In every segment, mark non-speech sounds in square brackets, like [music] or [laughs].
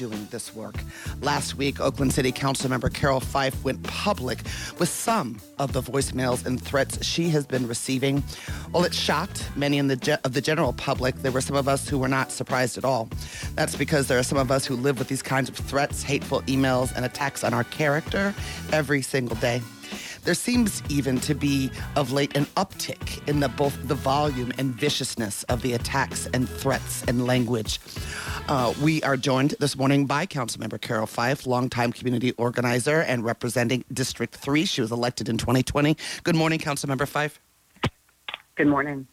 doing this work. Last week, Oakland City Council member Carroll Fife went public with some of the voicemails and threats she has been receiving. While it shocked many in the ge- of the general public, there were some of us who were not surprised at all. That's because there are some of us who live with these kinds of threats, hateful emails, and attacks on our character every single day. There seems even to be of late an uptick in the both the volume and viciousness of the attacks and threats and language. Uh, we are joined this morning by Councilmember Carroll Fife, longtime community organizer and representing District 3. She was elected in 2020. Good morning, Councilmember Fife. Good morning.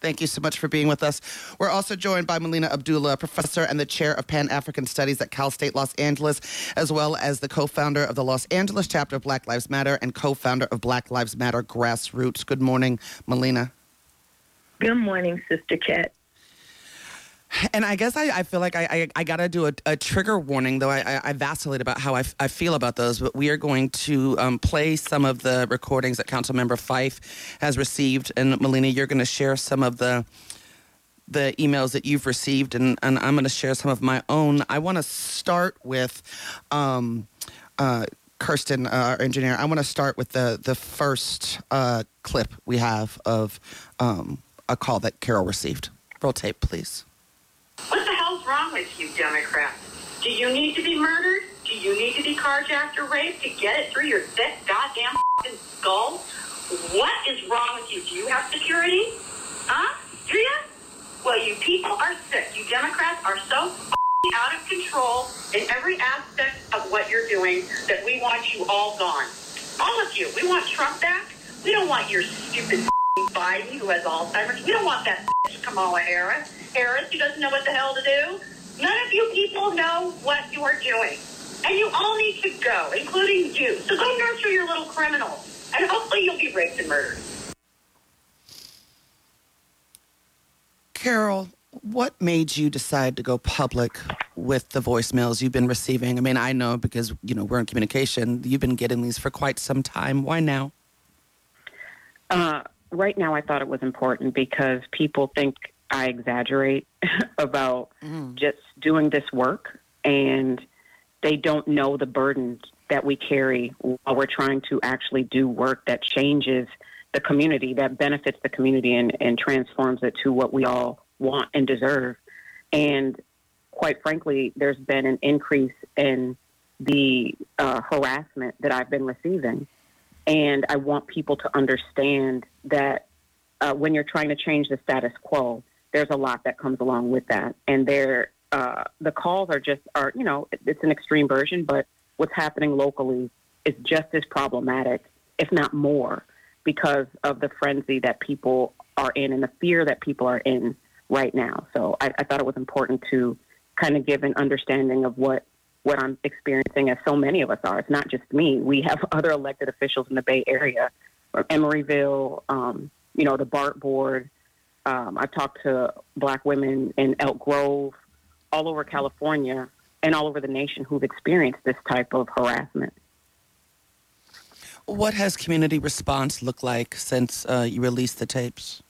Thank you so much for being with us. We're also joined by Melina Abdullah, professor and the chair of Pan African Studies at Cal State Los Angeles, as well as the co founder of the Los Angeles chapter of Black Lives Matter and co founder of Black Lives Matter Grassroots. Good morning, Melina. Good morning, Sister Kat. And I guess I, I feel like I, I, I got to do a, a, trigger warning, though I, I, vacillate about how I, f- I feel about those. But we are going to um, play some of the recordings that Councilmember Fife has received. And Melina, you're going to share some of the the emails that you've received, and, and I'm going to share some of my own. I want to start with um, uh, Kirsten, uh, our engineer. I want to start with the, the first uh, clip we have of um, a call that Carroll received. Roll tape, please. Wrong with you, Democrats? Do you need to be murdered? Do you need to be carjacked or raped to get it through your thick goddamn skull? What is wrong with you? Do you have security? Huh? Do you? Well, you people are sick. You Democrats are so out of control in every aspect of what you're doing that we want you all gone. All of you. We want Trump back. We don't want your stupid Biden who has Alzheimer's. We don't want that [laughs] Kamala Harris. Harris who doesn't know what the hell to do. None of you people know what you are doing. And you all need to go, including you. So go nurture your little criminals. And hopefully you'll be raped and murdered. Carroll, what made you decide to go public with the voicemails you've been receiving? I mean, I know because, you know, we're in communication. You've been getting these for quite some time. Why now? Uh, right now, I thought it was important because people think I exaggerate [laughs] about mm. just doing this work, and they don't know the burden that we carry while we're trying to actually do work that changes the community, that benefits the community, and, and transforms it to what we all want and deserve. And quite frankly, there's been an increase in the uh, harassment that I've been receiving. And I want people to understand that uh, when you're trying to change the status quo, there's a lot that comes along with that. And there, uh, the calls are just are you know it's an extreme version, but what's happening locally is just as problematic, if not more, because of the frenzy that people are in and the fear that people are in right now. So I, I thought it was important to kind of give an understanding of what what I'm experiencing, as so many of us are. It's not just me. We have [laughs] other elected officials in the Bay Area, from Emeryville, um, you know, the BART board. Um, I've talked to black women in Elk Grove, all over California, and all over the nation who've experienced this type of harassment. What has community response looked like since uh, you released the tapes?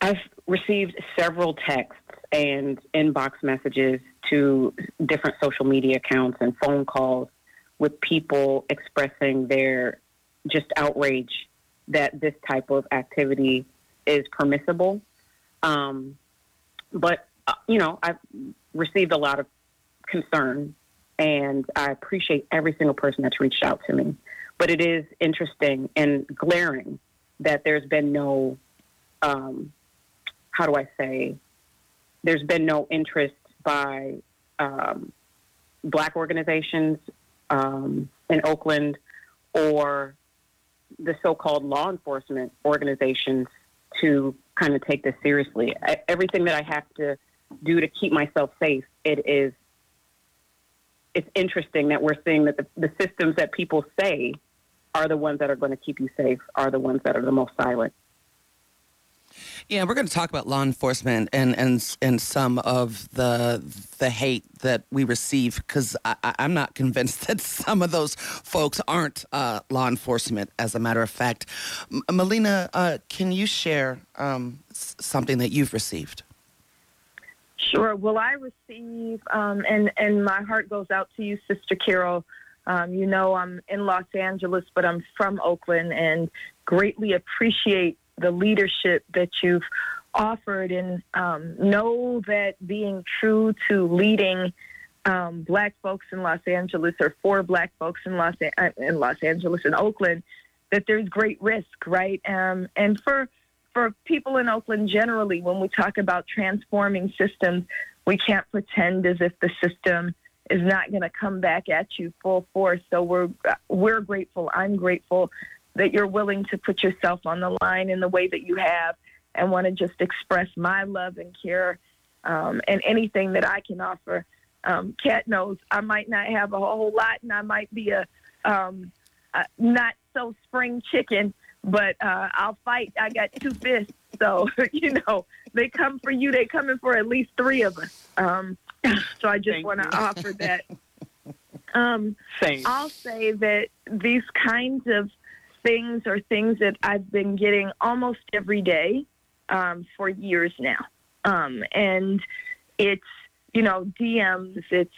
I've received several texts and inbox messages to different social media accounts and phone calls with people expressing their just outrage that this type of activity is permissible. Um, but, uh, you know, I've received a lot of concern and I appreciate every single person that's reached out to me. But it is interesting and glaring that there's been no, um, how do I say, there's been no interest by um, black organizations um, in Oakland or the so-called law enforcement organizations to kind of take this seriously. I, everything that I have to do to keep myself safe, it is it's interesting that we're seeing that the, the systems that people say are the ones that are going to keep you safe are the ones that are the most silent. Yeah, we're going to talk about law enforcement and and and some of the the hate that we receive because I'm not [laughs] convinced that some of those folks aren't uh, law enforcement. As a matter of fact, M- Melina, uh, can you share um, something that you've received? Sure. Well, I receive, um, and and my heart goes out to you, Sister Carroll. Um, you know, I'm in Los Angeles, but I'm from Oakland, and greatly appreciate the leadership that you've offered and um, know that being true to leading um, black folks in Los Angeles or for black folks in Los, uh, in Los Angeles and Oakland, that there's great risk, right? Um, and for for people in Oakland generally, when we talk about transforming systems, we can't pretend as if the system is not going to come back at you full force. So we're we're grateful. I'm grateful that you're willing to put yourself on the line in the way that you have and want to just express my love and care um, and anything that I can offer. Um, Kat knows I might not have a whole lot and I might be a, um, a not so spring chicken, but uh, I'll fight. I got two fists. So, [laughs] you know, they come for you. They coming for at least three of us. Um, [laughs] so I just want to offer that. [laughs] Um, Same. I'll say that these kinds of things are things that I've been getting almost every day um, for years now. Um, and it's, you know, DMs, it's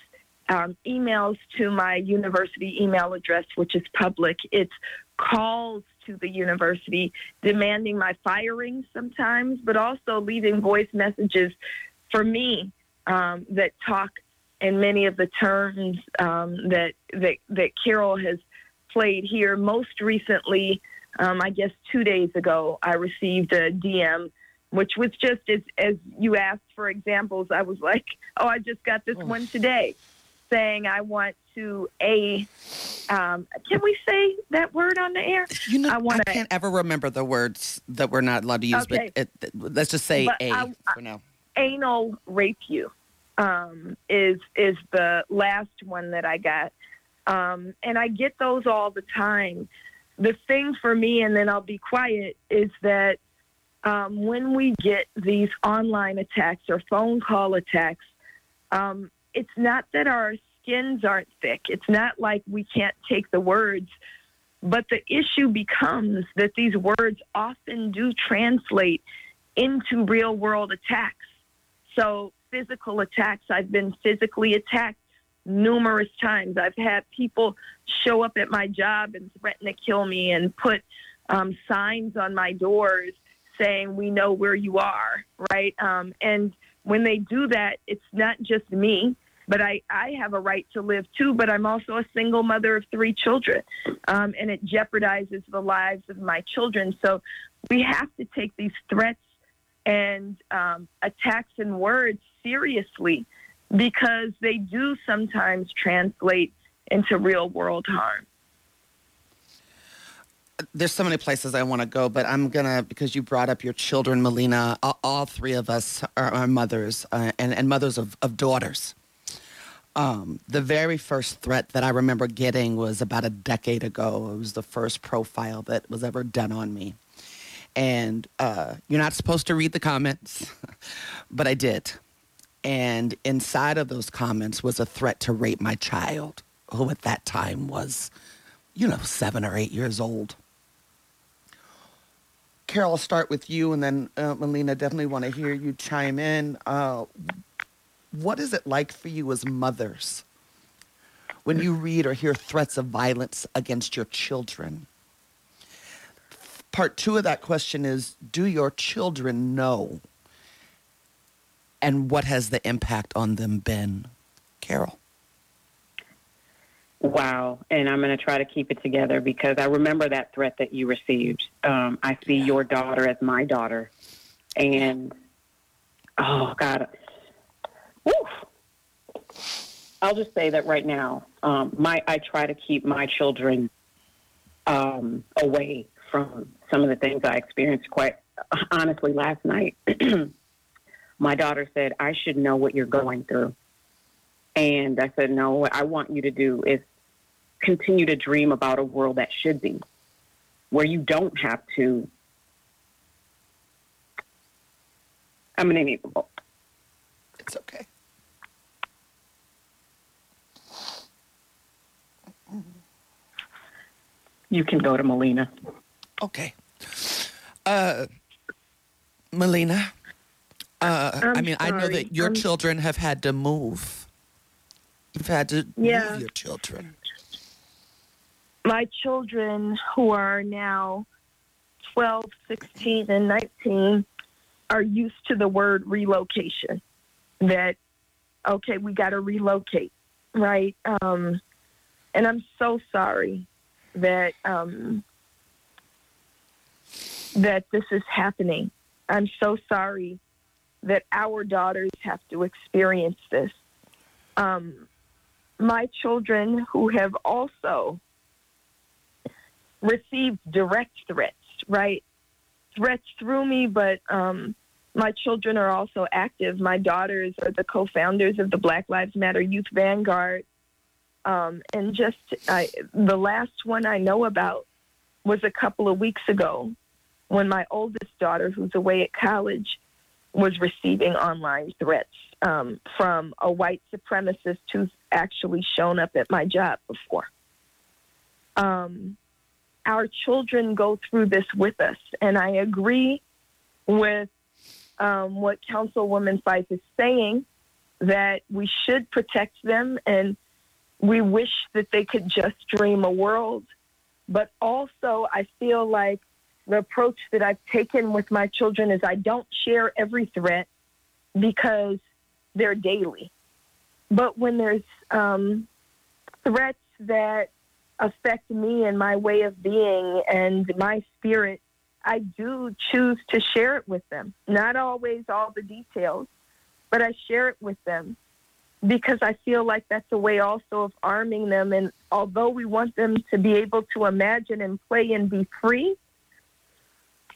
um, emails to my university email address, which is public. It's calls to the university demanding my firing sometimes, but also leaving voice messages for me um, that talk in many of the terms um, that, that that Carroll has played here. Most recently, um, I guess two days ago, I received a DM, which was just as, as you asked for examples. I was like, [laughs] oh, I just got this oh. one today saying I want to a. Um, can we say that word on the air? You know, I, wanna, I can't ever remember the words that we're not allowed to use, okay. but it, let's just say but a I, for now. Anal rape you um, is is the last one that I got. Um, and I get those all the time. The thing for me, and then I'll be quiet, is that um, when we get these online attacks or phone call attacks, um, it's not that our skins aren't thick. It's not like we can't take the words, but the issue becomes that these words often do translate into real world attacks. So, physical attacks, I've been physically attacked numerous times. I've had people show up at my job and threaten to kill me and put um, signs on my doors saying, We know where you are, right? Um, and when they do that, it's not just me, but I, I have a right to live too, but I'm also a single mother of three children, um, and it jeopardizes the lives of my children. So we have to take these threats and um, attacks and words seriously because they do sometimes translate into real world harm. There's so many places I want to go, but I'm gonna because you brought up your children, Melina. All, all three of us are, are mothers uh, and, and mothers of, of daughters. Um, the very first threat that I remember getting was about a decade ago. It was the first profile that was ever done on me. And uh, you're not supposed to read the comments, [laughs] but I did. And inside of those comments was a threat to rape my child, who at that time was, you know, seven or eight years old. Carroll, I'll start with you, and then uh, Melina, definitely want to hear you chime in. Uh, what is it like for you as mothers when you read or hear threats of violence against your children? Part two of that question is Do your children know and what has the impact on them been? Carroll. Wow. And I'm going to try to keep it together because I remember that threat that you received. Um, I see your daughter as my daughter. And, oh, God. Woo. I'll just say that right now, um, my I try to keep my children um, away from some of the things I experienced quite honestly last night. [clears throat] my daughter said, I should know what you're going through. And I said, no, what I want you to do is continue to dream about a world that should be, where you don't have to. I'm need the It's okay. You can go to Melina. Okay. Uh, Melina, uh, I'm I mean, I know that your I'm- children have had to move. You've had to Yeah. move your children. my children who are now 12, 16, and 19 are used to the word relocation. That, okay, we got to relocate, right? Um, and I'm so sorry that um, that this is happening. I'm so sorry that our daughters have to experience this. Um, my children who have also received direct threats, right? Threats through me, but um, my children are also active. My daughters are the co founders of the Black Lives Matter Youth Vanguard. Um, and just I, the last one I know about was a couple of weeks ago when my oldest daughter, who's away at college, was receiving online threats um, from a white supremacist who's actually shown up at my job before. Um, our children go through this with us, and I agree with um, what Councilwoman Fife is saying that we should protect them, and we wish that they could just dream a world. But also, I feel like the approach that I've taken with my children is I don't share every threat because they're daily. But when there's um, threats that affect me and my way of being and my spirit, I do choose to share it with them. Not always all the details, but I share it with them because I feel like that's a way also of arming them. And although we want them to be able to imagine and play and be free,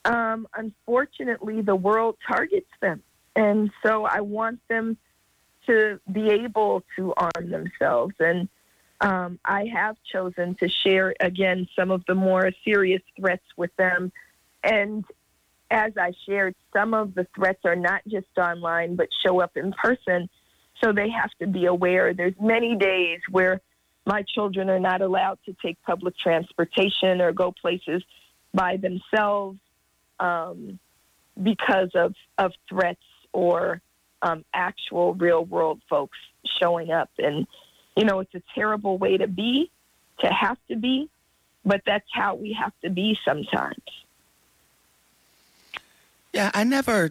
um, unfortunately, the world targets them. And so I want them to be able to arm themselves. And um, I have chosen to share, again, some of the more serious threats with them. And as I shared, some of the threats are not just online, but show up in person. So they have to be aware. There's many days where my children are not allowed to take public transportation or go places by themselves um, because of, of threats or um, actual real world folks showing up. And, you know, it's a terrible way to be, to have to be, but that's how we have to be sometimes. Yeah, I never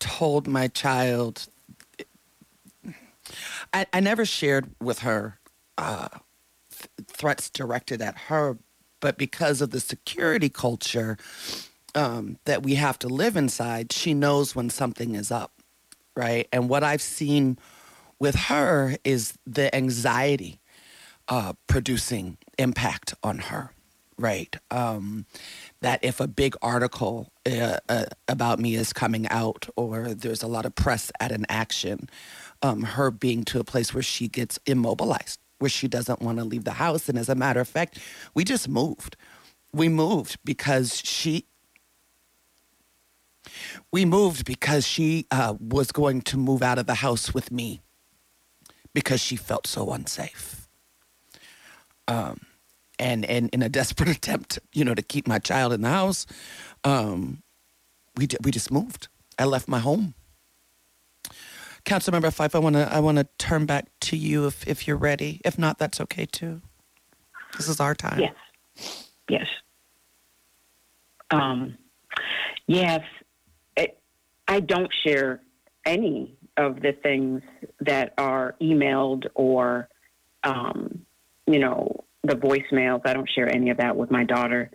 told my child. I, I never shared with her uh, th- threats directed at her, but because of the security culture um, that we have to live inside, she knows when something is up, right? And what I've seen with her is the anxiety uh, producing impact on her, right? Um, that if a big article uh, uh, about me is coming out or there's a lot of press at an action, um, her being to a place where she gets immobilized, where she doesn't want to leave the house. And as a matter of fact, we just moved. We moved because she. We moved because she uh, was going to move out of the house with me because she felt so unsafe. Um, and and in a desperate [laughs] attempt, you know, to keep my child in the house, um, we we just moved. I left my home. Councilmember Fife, I want to I want to turn back to you if if you're ready. If not, that's okay too. This is our time. Yes. Yes. Um, yes. I don't share any of the things that are emailed or, um, you know, the voicemails. I don't share any of that with my daughter.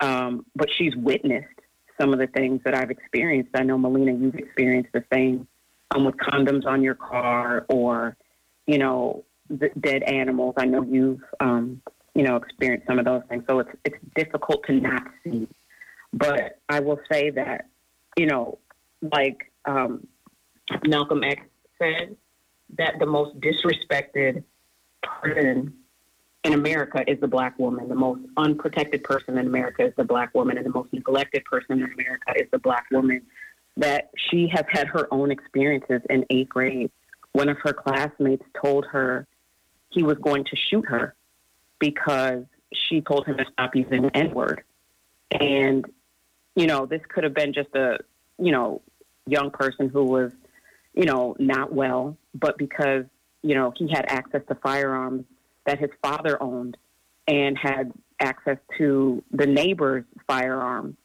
Um, but she's witnessed some of the things that I've experienced. I know, Melina, you've experienced the same um, with condoms on your car or, you know, the dead animals. I know you've, um, you know, experienced some of those things. So it's it's difficult to not see. But I will say that, you know, like um, Malcolm X said, that the most disrespected person in America is the black woman. The most unprotected person in America is the black woman, and the most neglected person in America is the black woman. That she has had her own experiences in eighth grade. One of her classmates told her he was going to shoot her because she told him to stop using N word. And, you know, this could have been just a, you know, young person who was, you know, not well, but because, you know, he had access to firearms that his father owned and had access to the neighbor's firearms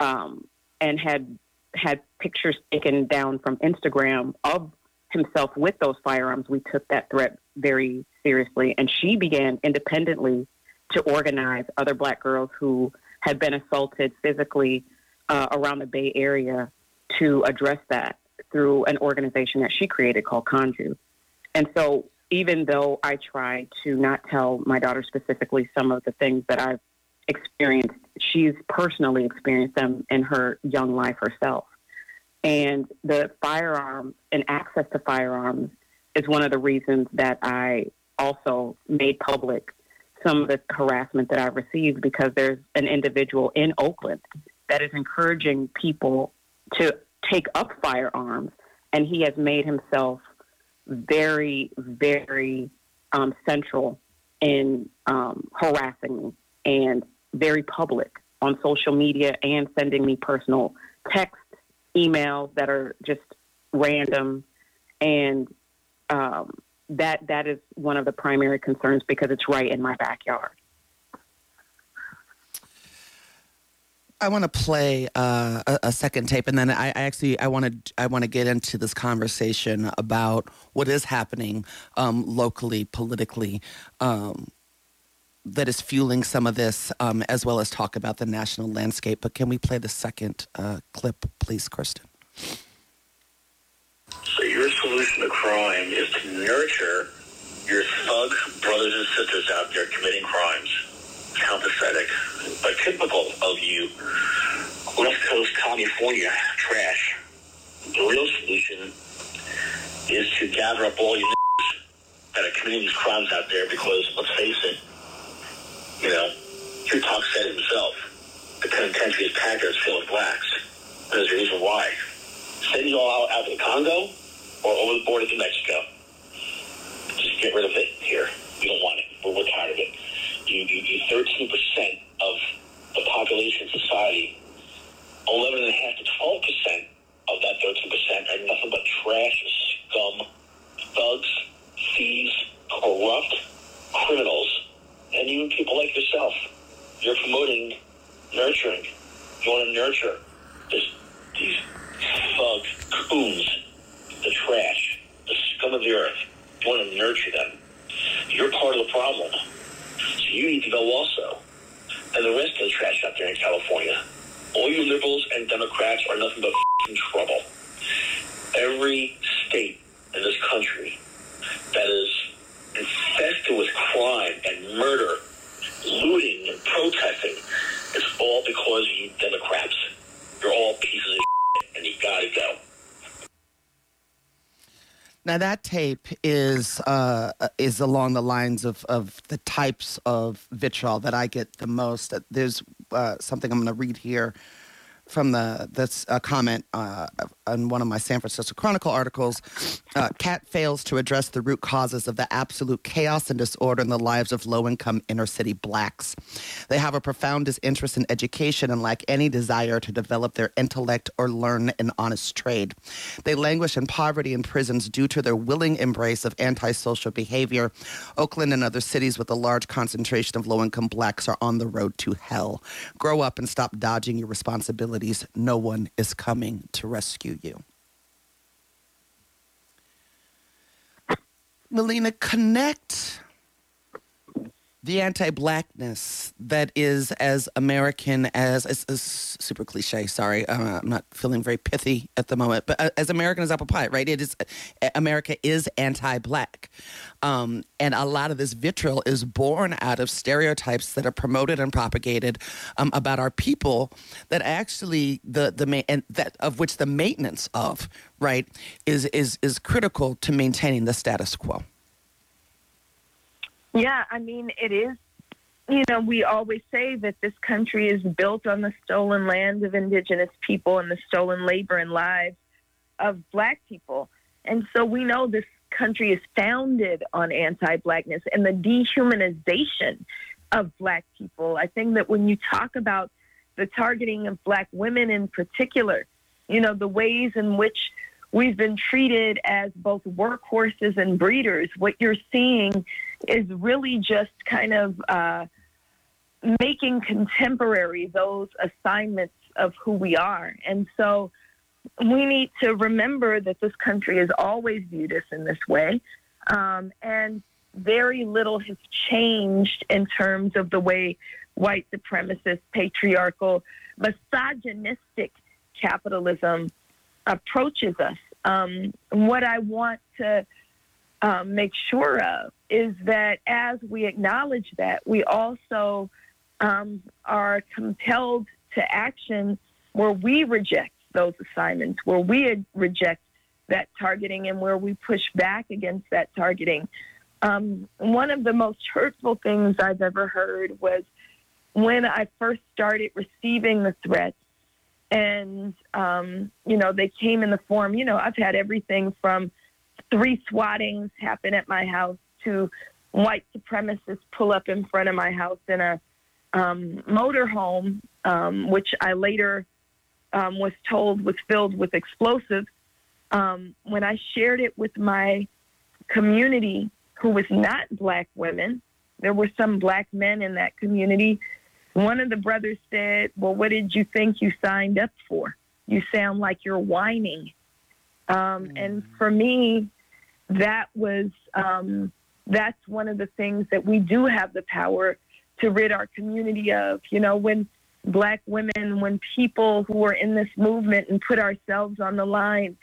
um, and had had pictures taken down from Instagram of himself with those firearms, we took that threat very seriously. And she began independently to organize other black girls who had been assaulted physically uh, around the Bay Area to address that through an organization that she created called Conju. And so even though I try to not tell my daughter specifically some of the things that I've experienced, she's personally experienced them in her young life herself. And the firearm and access to firearms is one of the reasons that I also made public some of the harassment that I've received because there's an individual in Oakland that is encouraging people to take up firearms, and he has made himself very, very um, central in um, harassing me and very public on social media and sending me personal texts, emails that are just random, and um, that that is one of the primary concerns because it's right in my backyard. I want to play uh, a, a, second tape, and then I, I actually I want to I want to get into this conversation about what is happening um, locally, politically, um, that is fueling some of this, um, as well as talk about the national landscape. But can we play the second uh, clip, please, Kirsten? So your solution to crime is to nurture your thug brothers and sisters out there committing crimes how pathetic, but typical of you. West Coast California trash. The real solution is to gather up all you that are committing these crimes out there because, let's face it, you know, Tupac said himself, the penitentiary is packed as filled with blacks. There's a reason why. Send you all out, out to the Congo or over the border to Mexico. Just get rid of it here. We don't want it. We're, we're tired of it you, you, you 13% of the population society, 11.5 to 12% of that 13% are nothing but trash, scum, thugs, thieves, corrupt criminals, and even people like yourself. You're promoting nurturing. You want to nurture this, these thug coons, the trash, the scum of the earth. You want to nurture them. You're part of the problem. So you need to go also. And the rest of the trash out there in California. All you liberals and Democrats are nothing but trouble. Every state in this country that is infested with crime and murder, looting and protesting, is all because of you Democrats. You're all pieces of and you gotta go. Now that tape is uh, is along the lines of, of the types of vitriol that I get the most. There's uh, something I'm going to read here from the this uh, comment uh, on one of my San Francisco Chronicle articles. Uh, CAT fails to address the root causes of the absolute chaos and disorder in the lives of low-income inner-city blacks. They have a profound disinterest in education and lack any desire to develop their intellect or learn an honest trade. They languish in poverty in prisons due to their willing embrace of antisocial behavior. Oakland and other cities with a large concentration of low-income blacks are on the road to hell. Grow up and stop dodging your responsibilities no one is coming to rescue you. Melina, connect the anti-blackness that is as American as it's, super cliche. Sorry, uh, I'm not feeling very pithy at the moment, but uh, as American as apple pie, right? It is uh, America is anti-black, um, and a lot of this vitriol is born out of stereotypes that are promoted and propagated um, about our people. That actually the the ma- and that of which the maintenance of right is is is critical to maintaining the status quo. Yeah, I mean, it is. You know, we always say that this country is built on the stolen land of indigenous people and the stolen labor and lives of black people. And so we know this country is founded on anti blackness and the dehumanization of black people. I think that when you talk about the targeting of black women in particular, you know, the ways in which we've been treated as both workhorses and breeders, what you're seeing is really just kind of uh, making contemporary those assignments of who we are. And so we need to remember that this country has always viewed us in this way. Um, and very little has changed in terms of the way white supremacist, patriarchal, misogynistic capitalism approaches us. Um, what I want to um, make sure of is that as we acknowledge that, we also um, are compelled to action where we reject those assignments, where we reject that targeting, and where we push back against that targeting. Um, one of the most hurtful things I've ever heard was when I first started receiving the threats and um, you know they came in the form you know i've had everything from three swattings happen at my house to white supremacists pull up in front of my house in a um, motorhome um, which i later um, was told was filled with explosives. Um, when i shared it with my community who was not black women there were some black men in that community one of the brothers said, Well, what did you think you signed up for? You sound like you're whining. Um, mm. And for me, that was um, that's one of the things that we do have the power to rid our community of. You know, when black women, when people who are in this movement and put ourselves on the line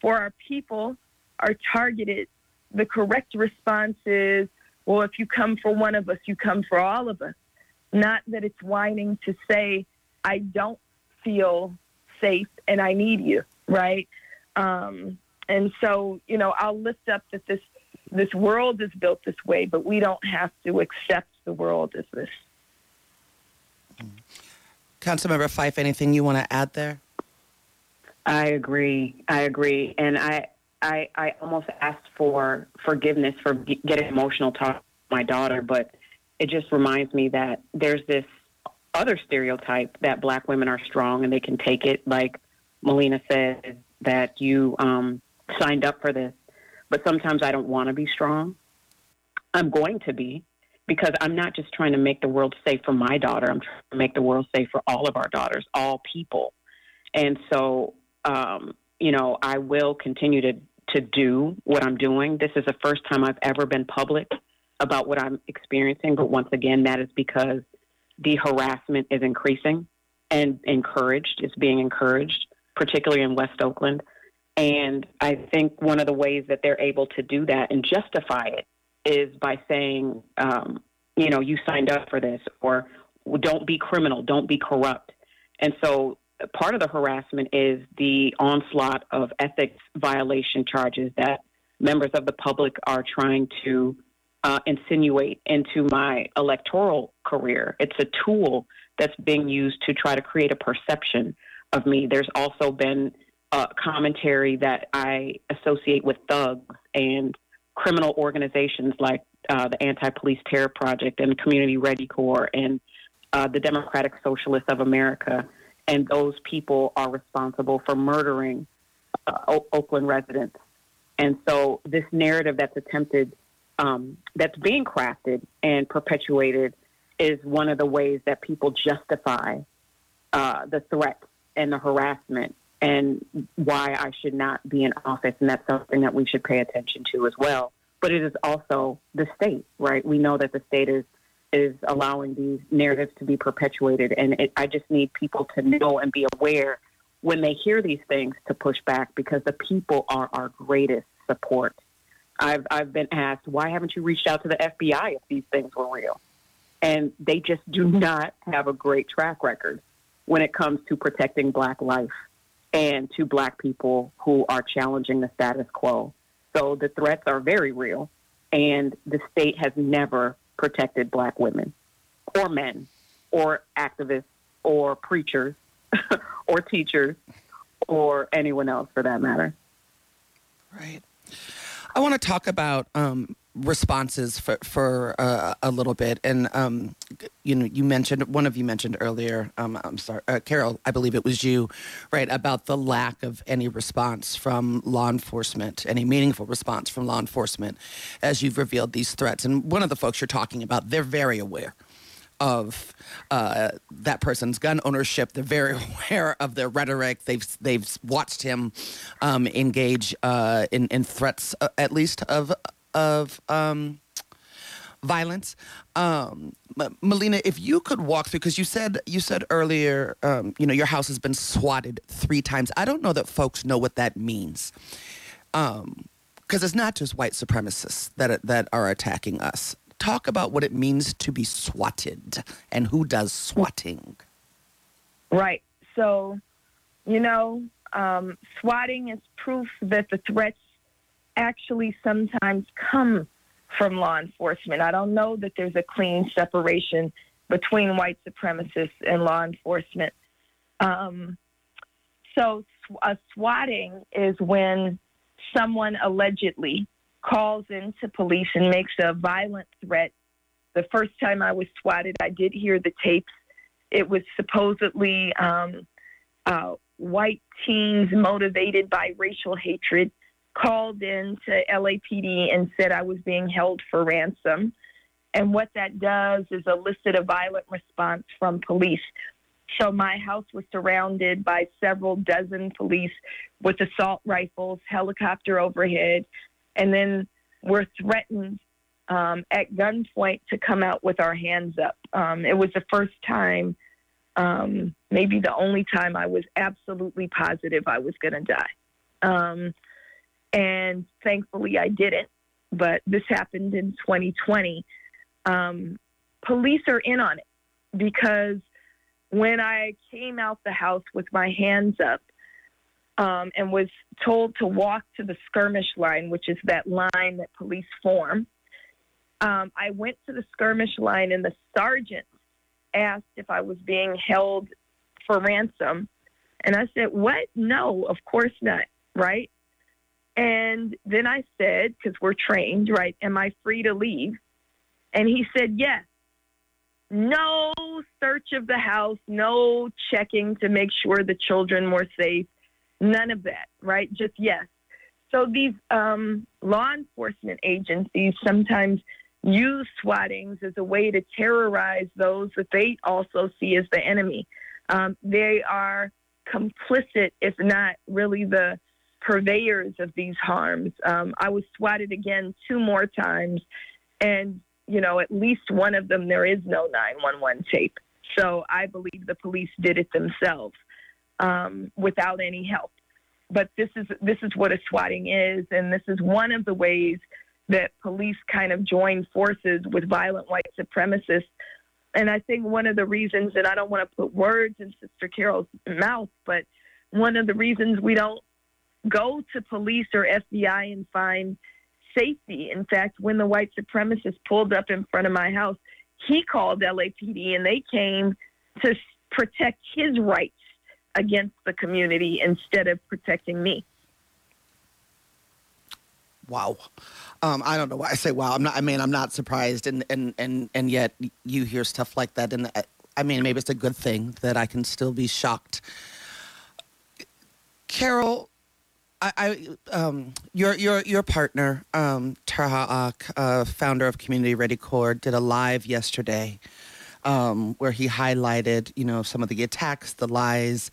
for our people are targeted, the correct response is, well, if you come for one of us, you come for all of us. Not that it's whining to say, I don't feel safe and I need you, right? Um, and so, you know, I'll lift up that this this world is built this way, but we don't have to accept the world as this. Councilmember Fife, anything you want to add there? I agree. I agree, and I I, I almost asked for forgiveness for getting emotional talking to my daughter, but it just reminds me that there's this other stereotype that black women are strong and they can take it. Like Melina said, that you um, signed up for this, but sometimes I don't want to be strong. I'm going to be because I'm not just trying to make the world safe for my daughter. I'm trying to make the world safe for all of our daughters, all people. And so, um, you know, I will continue to to do what I'm doing. This is the first time I've ever been public about what I'm experiencing. But once again, that is because the harassment is increasing and encouraged. It's being encouraged, particularly in West Oakland. And I think one of the ways that they're able to do that and justify it is by saying, um, you know, you signed up for this, or don't be criminal, don't be corrupt. And so part of the harassment is the onslaught of ethics violation charges that members of the public are trying to uh, insinuate into my electoral career. It's a tool that's being used to try to create a perception of me. There's also been uh, commentary that I associate with thugs and criminal organizations like uh, the Anti Police Terror Project and Community Ready Corps and uh, the Democratic Socialists of America. And those people are responsible for murdering uh, o- Oakland residents. And so, this narrative that's attempted um, that's being crafted and perpetuated is one of the ways that people justify uh, the threat and the harassment and why I should not be in office. And that's something that we should pay attention to as well. But it is also the state, right? We know that the state is is allowing these narratives to be perpetuated. And it, I just need people to know and be aware when they hear these things to push back because the people are our greatest support. I've, I've been asked, why haven't you reached out to the FBI if these things were real? And they just do not have a great track record when it comes to protecting black life and to black people who are challenging the status quo. So the threats are very real, and the state has never protected black women or men or activists or preachers [laughs] or teachers or anyone else for that matter. Right. I want to talk about um, responses for for uh, a little bit, and um, you know, you mentioned one of you mentioned earlier. Um, I'm sorry, uh, Carroll, I believe it was you, right, about the lack of any response from law enforcement, any meaningful response from law enforcement, as you've revealed these threats. And one of the folks you're talking about, they're very aware of uh, that person's gun ownership. They're very [laughs] aware of their rhetoric. They've they've watched him um, engage uh, in in threats, uh, at least of of um, violence. Um, Melina, if you could walk through, because you said you said earlier, um, you know, your house has been swatted three times. I don't know that folks know what that means. Um, because it's not just white supremacists that that are attacking us talk about what it means to be swatted and who does swatting. Right. So, you know, um, swatting is proof that the threats actually sometimes come from law enforcement. I don't know that there's a clean separation between white supremacists and law enforcement. Um, so, a swatting is when someone allegedly calls into police and makes a violent threat. The first time I was swatted, I did hear the tapes. It was supposedly um, uh, white teens motivated by racial hatred called in to LAPD and said I was being held for ransom. And what that does is elicit a violent response from police. So my house was surrounded by several dozen police with assault rifles, helicopter overhead, and then we're threatened um, at gunpoint to come out with our hands up. Um, it was the first time, um, maybe the only time, I was absolutely positive I was going to die. Um, and thankfully, I didn't. But this happened in 2020. Um, police are in on it because when I came out the house with my hands up, um, and was told to walk to the skirmish line, which is that line that police form. Um, I went to the skirmish line, and the sergeant asked if I was being held for ransom. And I said, What? No, of course not. Right. And then I said, because we're trained, right? Am I free to leave? And he said, Yes. No search of the house, no checking to make sure the children were safe. None of that, right? Just yes. So these um, law enforcement agencies sometimes use swattings as a way to terrorize those that they also see as the enemy. Um, they are complicit, if not really the purveyors of these harms. Um, I was swatted again two more times, and you know, at least one of them there is no 911 tape. So I believe the police did it themselves um, without any help. But this is this is what a swatting is, and this is one of the ways that police kind of join forces with violent white supremacists. And I think one of the reasons, and I don't want to put words in Sister Carroll's mouth, but one of the reasons we don't go to police or FBI and find safety. In fact, when the white supremacist pulled up in front of my house, he called LAPD and they came to protect his rights against the community instead of protecting me. Wow. Um, I don't know why I say wow. I'm not. I mean, I'm not surprised, and and and and yet you hear stuff like that, and uh, I mean, maybe it's a good thing that I can still be shocked. Carroll, I, I um, your your your partner, um, Tur-Ha uh, founder of Community Ready Corps, did a live yesterday um, where he highlighted, you know, some of the attacks, the lies,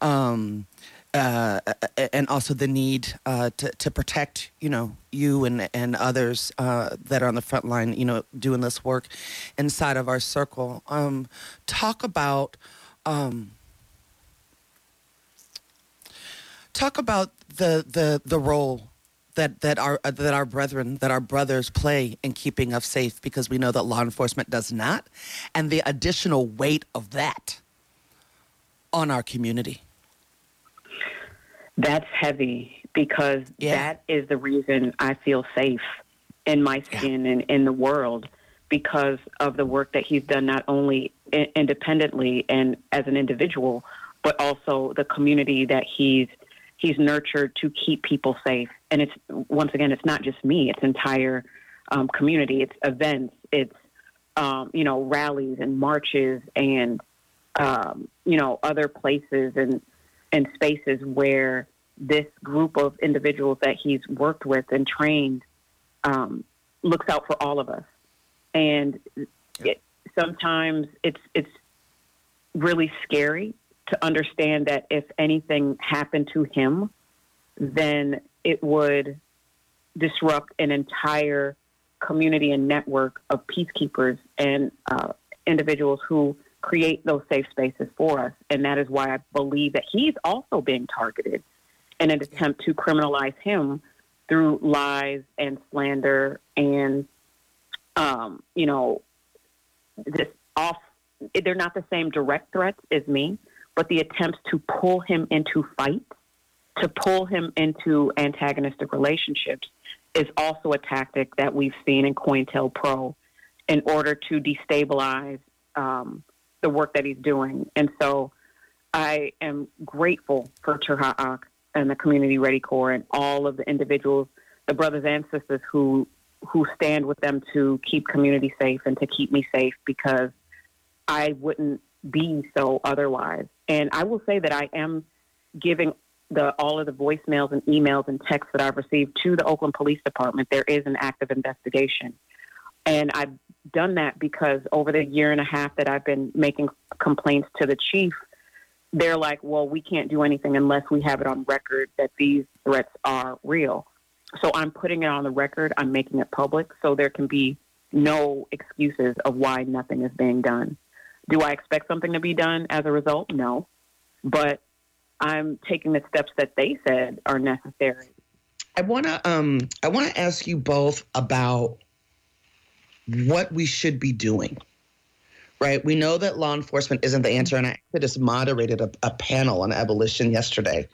um, uh, and also the need uh, to, to protect, you know, you and, and others uh, that are on the front line, you know, doing this work inside of our circle. Um, talk about um, talk about the the the role that that our uh, that our brethren that our brothers play in keeping us safe because we know that law enforcement does not, and the additional weight of that on our community. That's heavy because Yeah. that is the reason I feel safe in my skin and in the world because of the work that he's done not only independently and as an individual but also the community that he's he's nurtured to keep people safe and it's once again it's not just me it's entire um, community it's events it's um, you know rallies and marches and um, you know other places and and spaces where this group of individuals that he's worked with and trained um, looks out for all of us. And it, sometimes it's it's really scary to understand that if anything happened to him, then it would disrupt an entire community and network of peacekeepers and uh, individuals who create those safe spaces for us. And that is why I believe that he's also being targeted in an attempt to criminalize him through lies and slander and, um, you know, this off. They're not the same direct threats as me, but the attempts to pull him into fights, to pull him into antagonistic relationships, is also a tactic that we've seen in COINTELPRO in order to destabilize um, the work that he's doing. And so I am grateful for Tur-Ha Ak and the Community Ready Corps and all of the individuals, the brothers and sisters who who stand with them to keep community safe and to keep me safe because I wouldn't be so otherwise. And I will say that I am giving the all of the voicemails and emails and texts that I've received to the Oakland Police Department. There is an active investigation. And I've done that because over the year and a half that I've been making complaints to the chief, they're like, well, we can't do anything unless we have it on record that these threats are real. So I'm putting it on the record, I'm making it public so there can be no excuses of why nothing is being done. Do I expect something to be done as a result? No. But I'm taking the steps that they said are necessary. I want to um I want to ask you both about what we should be doing. Right? We know that law enforcement isn't the answer and I just moderated a, a panel on abolition yesterday.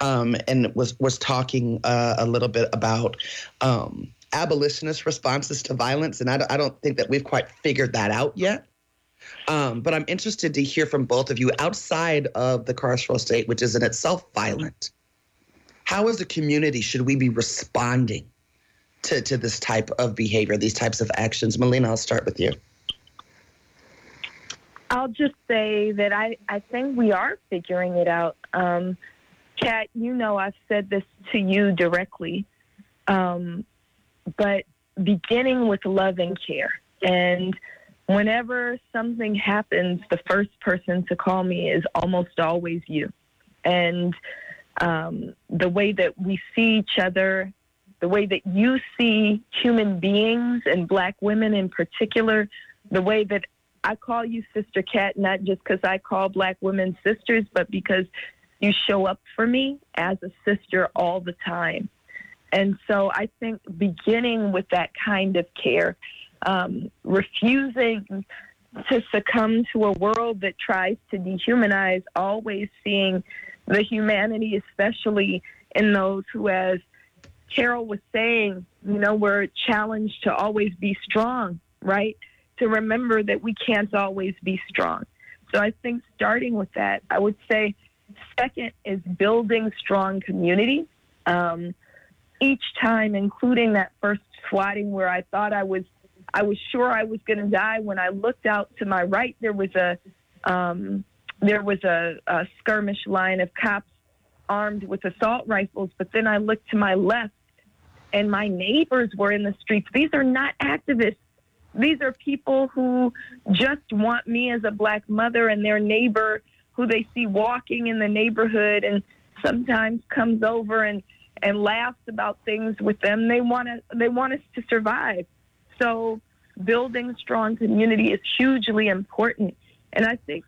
Um and was was talking uh, a little bit about um abolitionist responses to violence and I, I don't think that we've quite figured that out yet. Um, but I'm interested to hear from both of you outside of the carceral state, which is in itself violent. How, as a community, should we be responding to, to this type of behavior, these types of actions? Melina, I'll start with you. I'll just say that I, I think we are figuring it out. Um, Kat, you know I've said this to you directly, um, but beginning with love and care. And whenever something happens, the first person to call me is almost always you. And um, the way that we see each other, the way that you see human beings and black women in particular, the way that I call you Sister Kat, not just because I call black women sisters, but because you show up for me as a sister all the time. And so I think beginning with that kind of care, um, refusing to succumb to a world that tries to dehumanize, always seeing the humanity, especially in those who, as Carroll was saying, you know, we're challenged to always be strong, right? To remember that we can't always be strong. So I think starting with that, I would say second is building strong community. Um, each time, including that first swatting where I thought I was, I was sure I was going to die. When I looked out to my right, there was a, um, there was a, a skirmish line of cops armed with assault rifles. But then I looked to my left, and my neighbors were in the streets. These are not activists. These are people who just want me as a black mother and their neighbor who they see walking in the neighborhood and sometimes comes over and and laughs about things with them. They want to they want us to survive. So building strong community is hugely important. And I think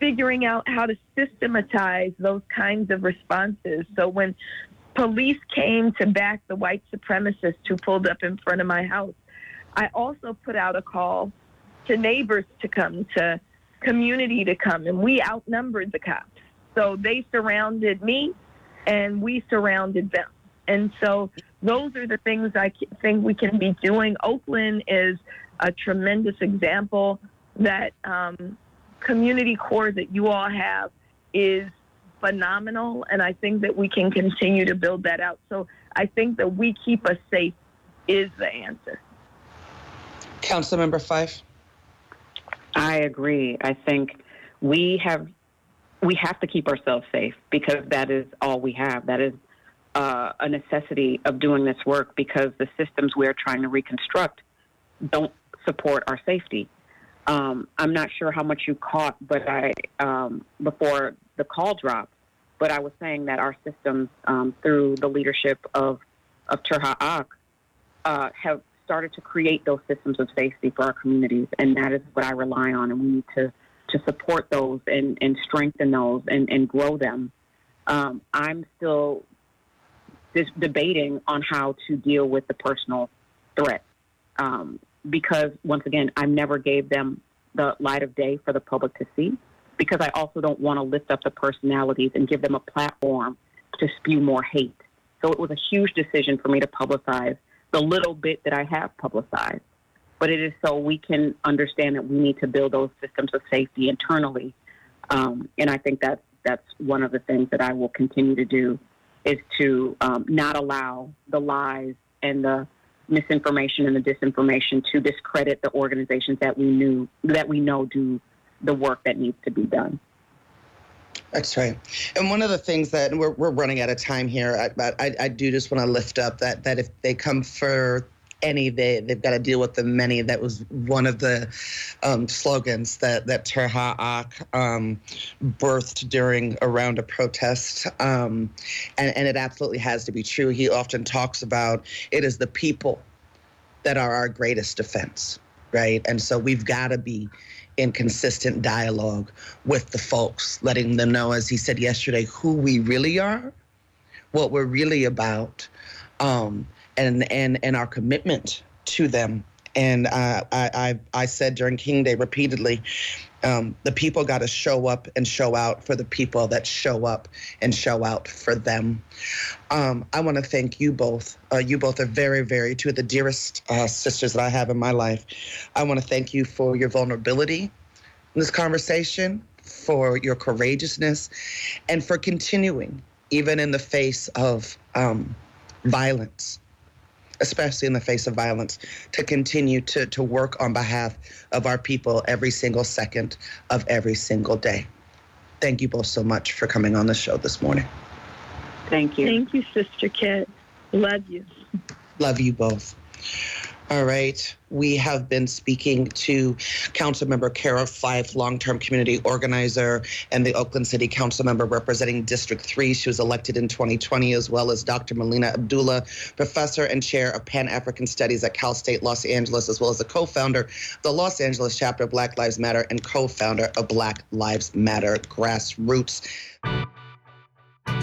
figuring out how to systematize those kinds of responses. So when police came to back the white supremacists who pulled up in front of my house, I also put out a call to neighbors to come, to community to come, and we outnumbered the cops. So they surrounded me and we surrounded them. And so those are the things I think we can be doing. Oakland is a tremendous example that um, community corps that you all have is phenomenal, and I think that we can continue to build that out. So I think that we keep us safe is the answer. Council Member Fife. I agree. I think we have we have to keep ourselves safe because that is all we have. That is uh, a necessity of doing this work because the systems we're trying to reconstruct don't support our safety. Um, I'm not sure how much you caught, but I um, before the call dropped, but I was saying that our systems, um, through the leadership of of Tur-Ha Ak, uh, have started to create those systems of safety for our communities, and that is what I rely on, and we need to to support those and, and strengthen those and, and grow them. Um, I'm still debating on how to deal with the personal threat um, because once again, I never gave them the light of day for the public to see because I also don't want to lift up the personalities and give them a platform to spew more hate. So it was a huge decision for me to publicize the little bit that I have publicized. But it is so we can understand that we need to build those systems of safety internally. Um, and I think that's, that's one of the things that I will continue to do is to um, not allow the lies and the misinformation and the disinformation to discredit the organizations that we knew that we know do the work that needs to be done. That's right. And one of the things that we're, we're running out of time here, but I, I, do just want to lift up that that if they come for any, they they've got to deal with the many. That was one of the um, slogans that that Tur-Ha Ak um, birthed during around a protest, um, and and it absolutely has to be true. He often talks about it is the people that are our greatest defense, right? And so we've got to be in consistent dialogue with the folks, letting them know, as he said yesterday, who we really are, what we're really about, um, and and and our commitment to them. And uh, I, I I said during King Day repeatedly, um, the people got to show up and show out for the people that show up and show out for them. Um, I want to thank you both. Uh, you both are very, very two of the dearest uh, sisters that I have in my life. I want to thank you for your vulnerability in this conversation, for your courageousness, and for continuing, even in the face of um, violence especially in the face of violence, to continue to, to work on behalf of our people every single second of every single day. Thank you both so much for coming on the show this morning. Thank you. Thank you, Sister Kit. Love you. Love you both. All right. We have been speaking to Council Member Carroll Fife, long term community organizer, and the Oakland City Council member representing District 3. She was elected in 2020, as well as Dr. Melina Abdullah, professor and chair of Pan African Studies at Cal State Los Angeles, as well as the co founder of the Los Angeles chapter of Black Lives Matter and co founder of Black Lives Matter Grassroots.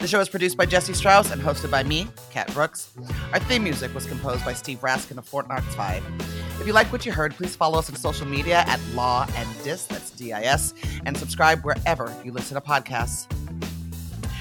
The show is produced by Jesse Strauss and hosted by me, Kat Brooks. Our theme music was composed by Steve Raskin of Fort Knox 5. If you like what you heard, please follow us on social media at Law and Dis, that's D-I-S, and subscribe wherever you listen to podcasts.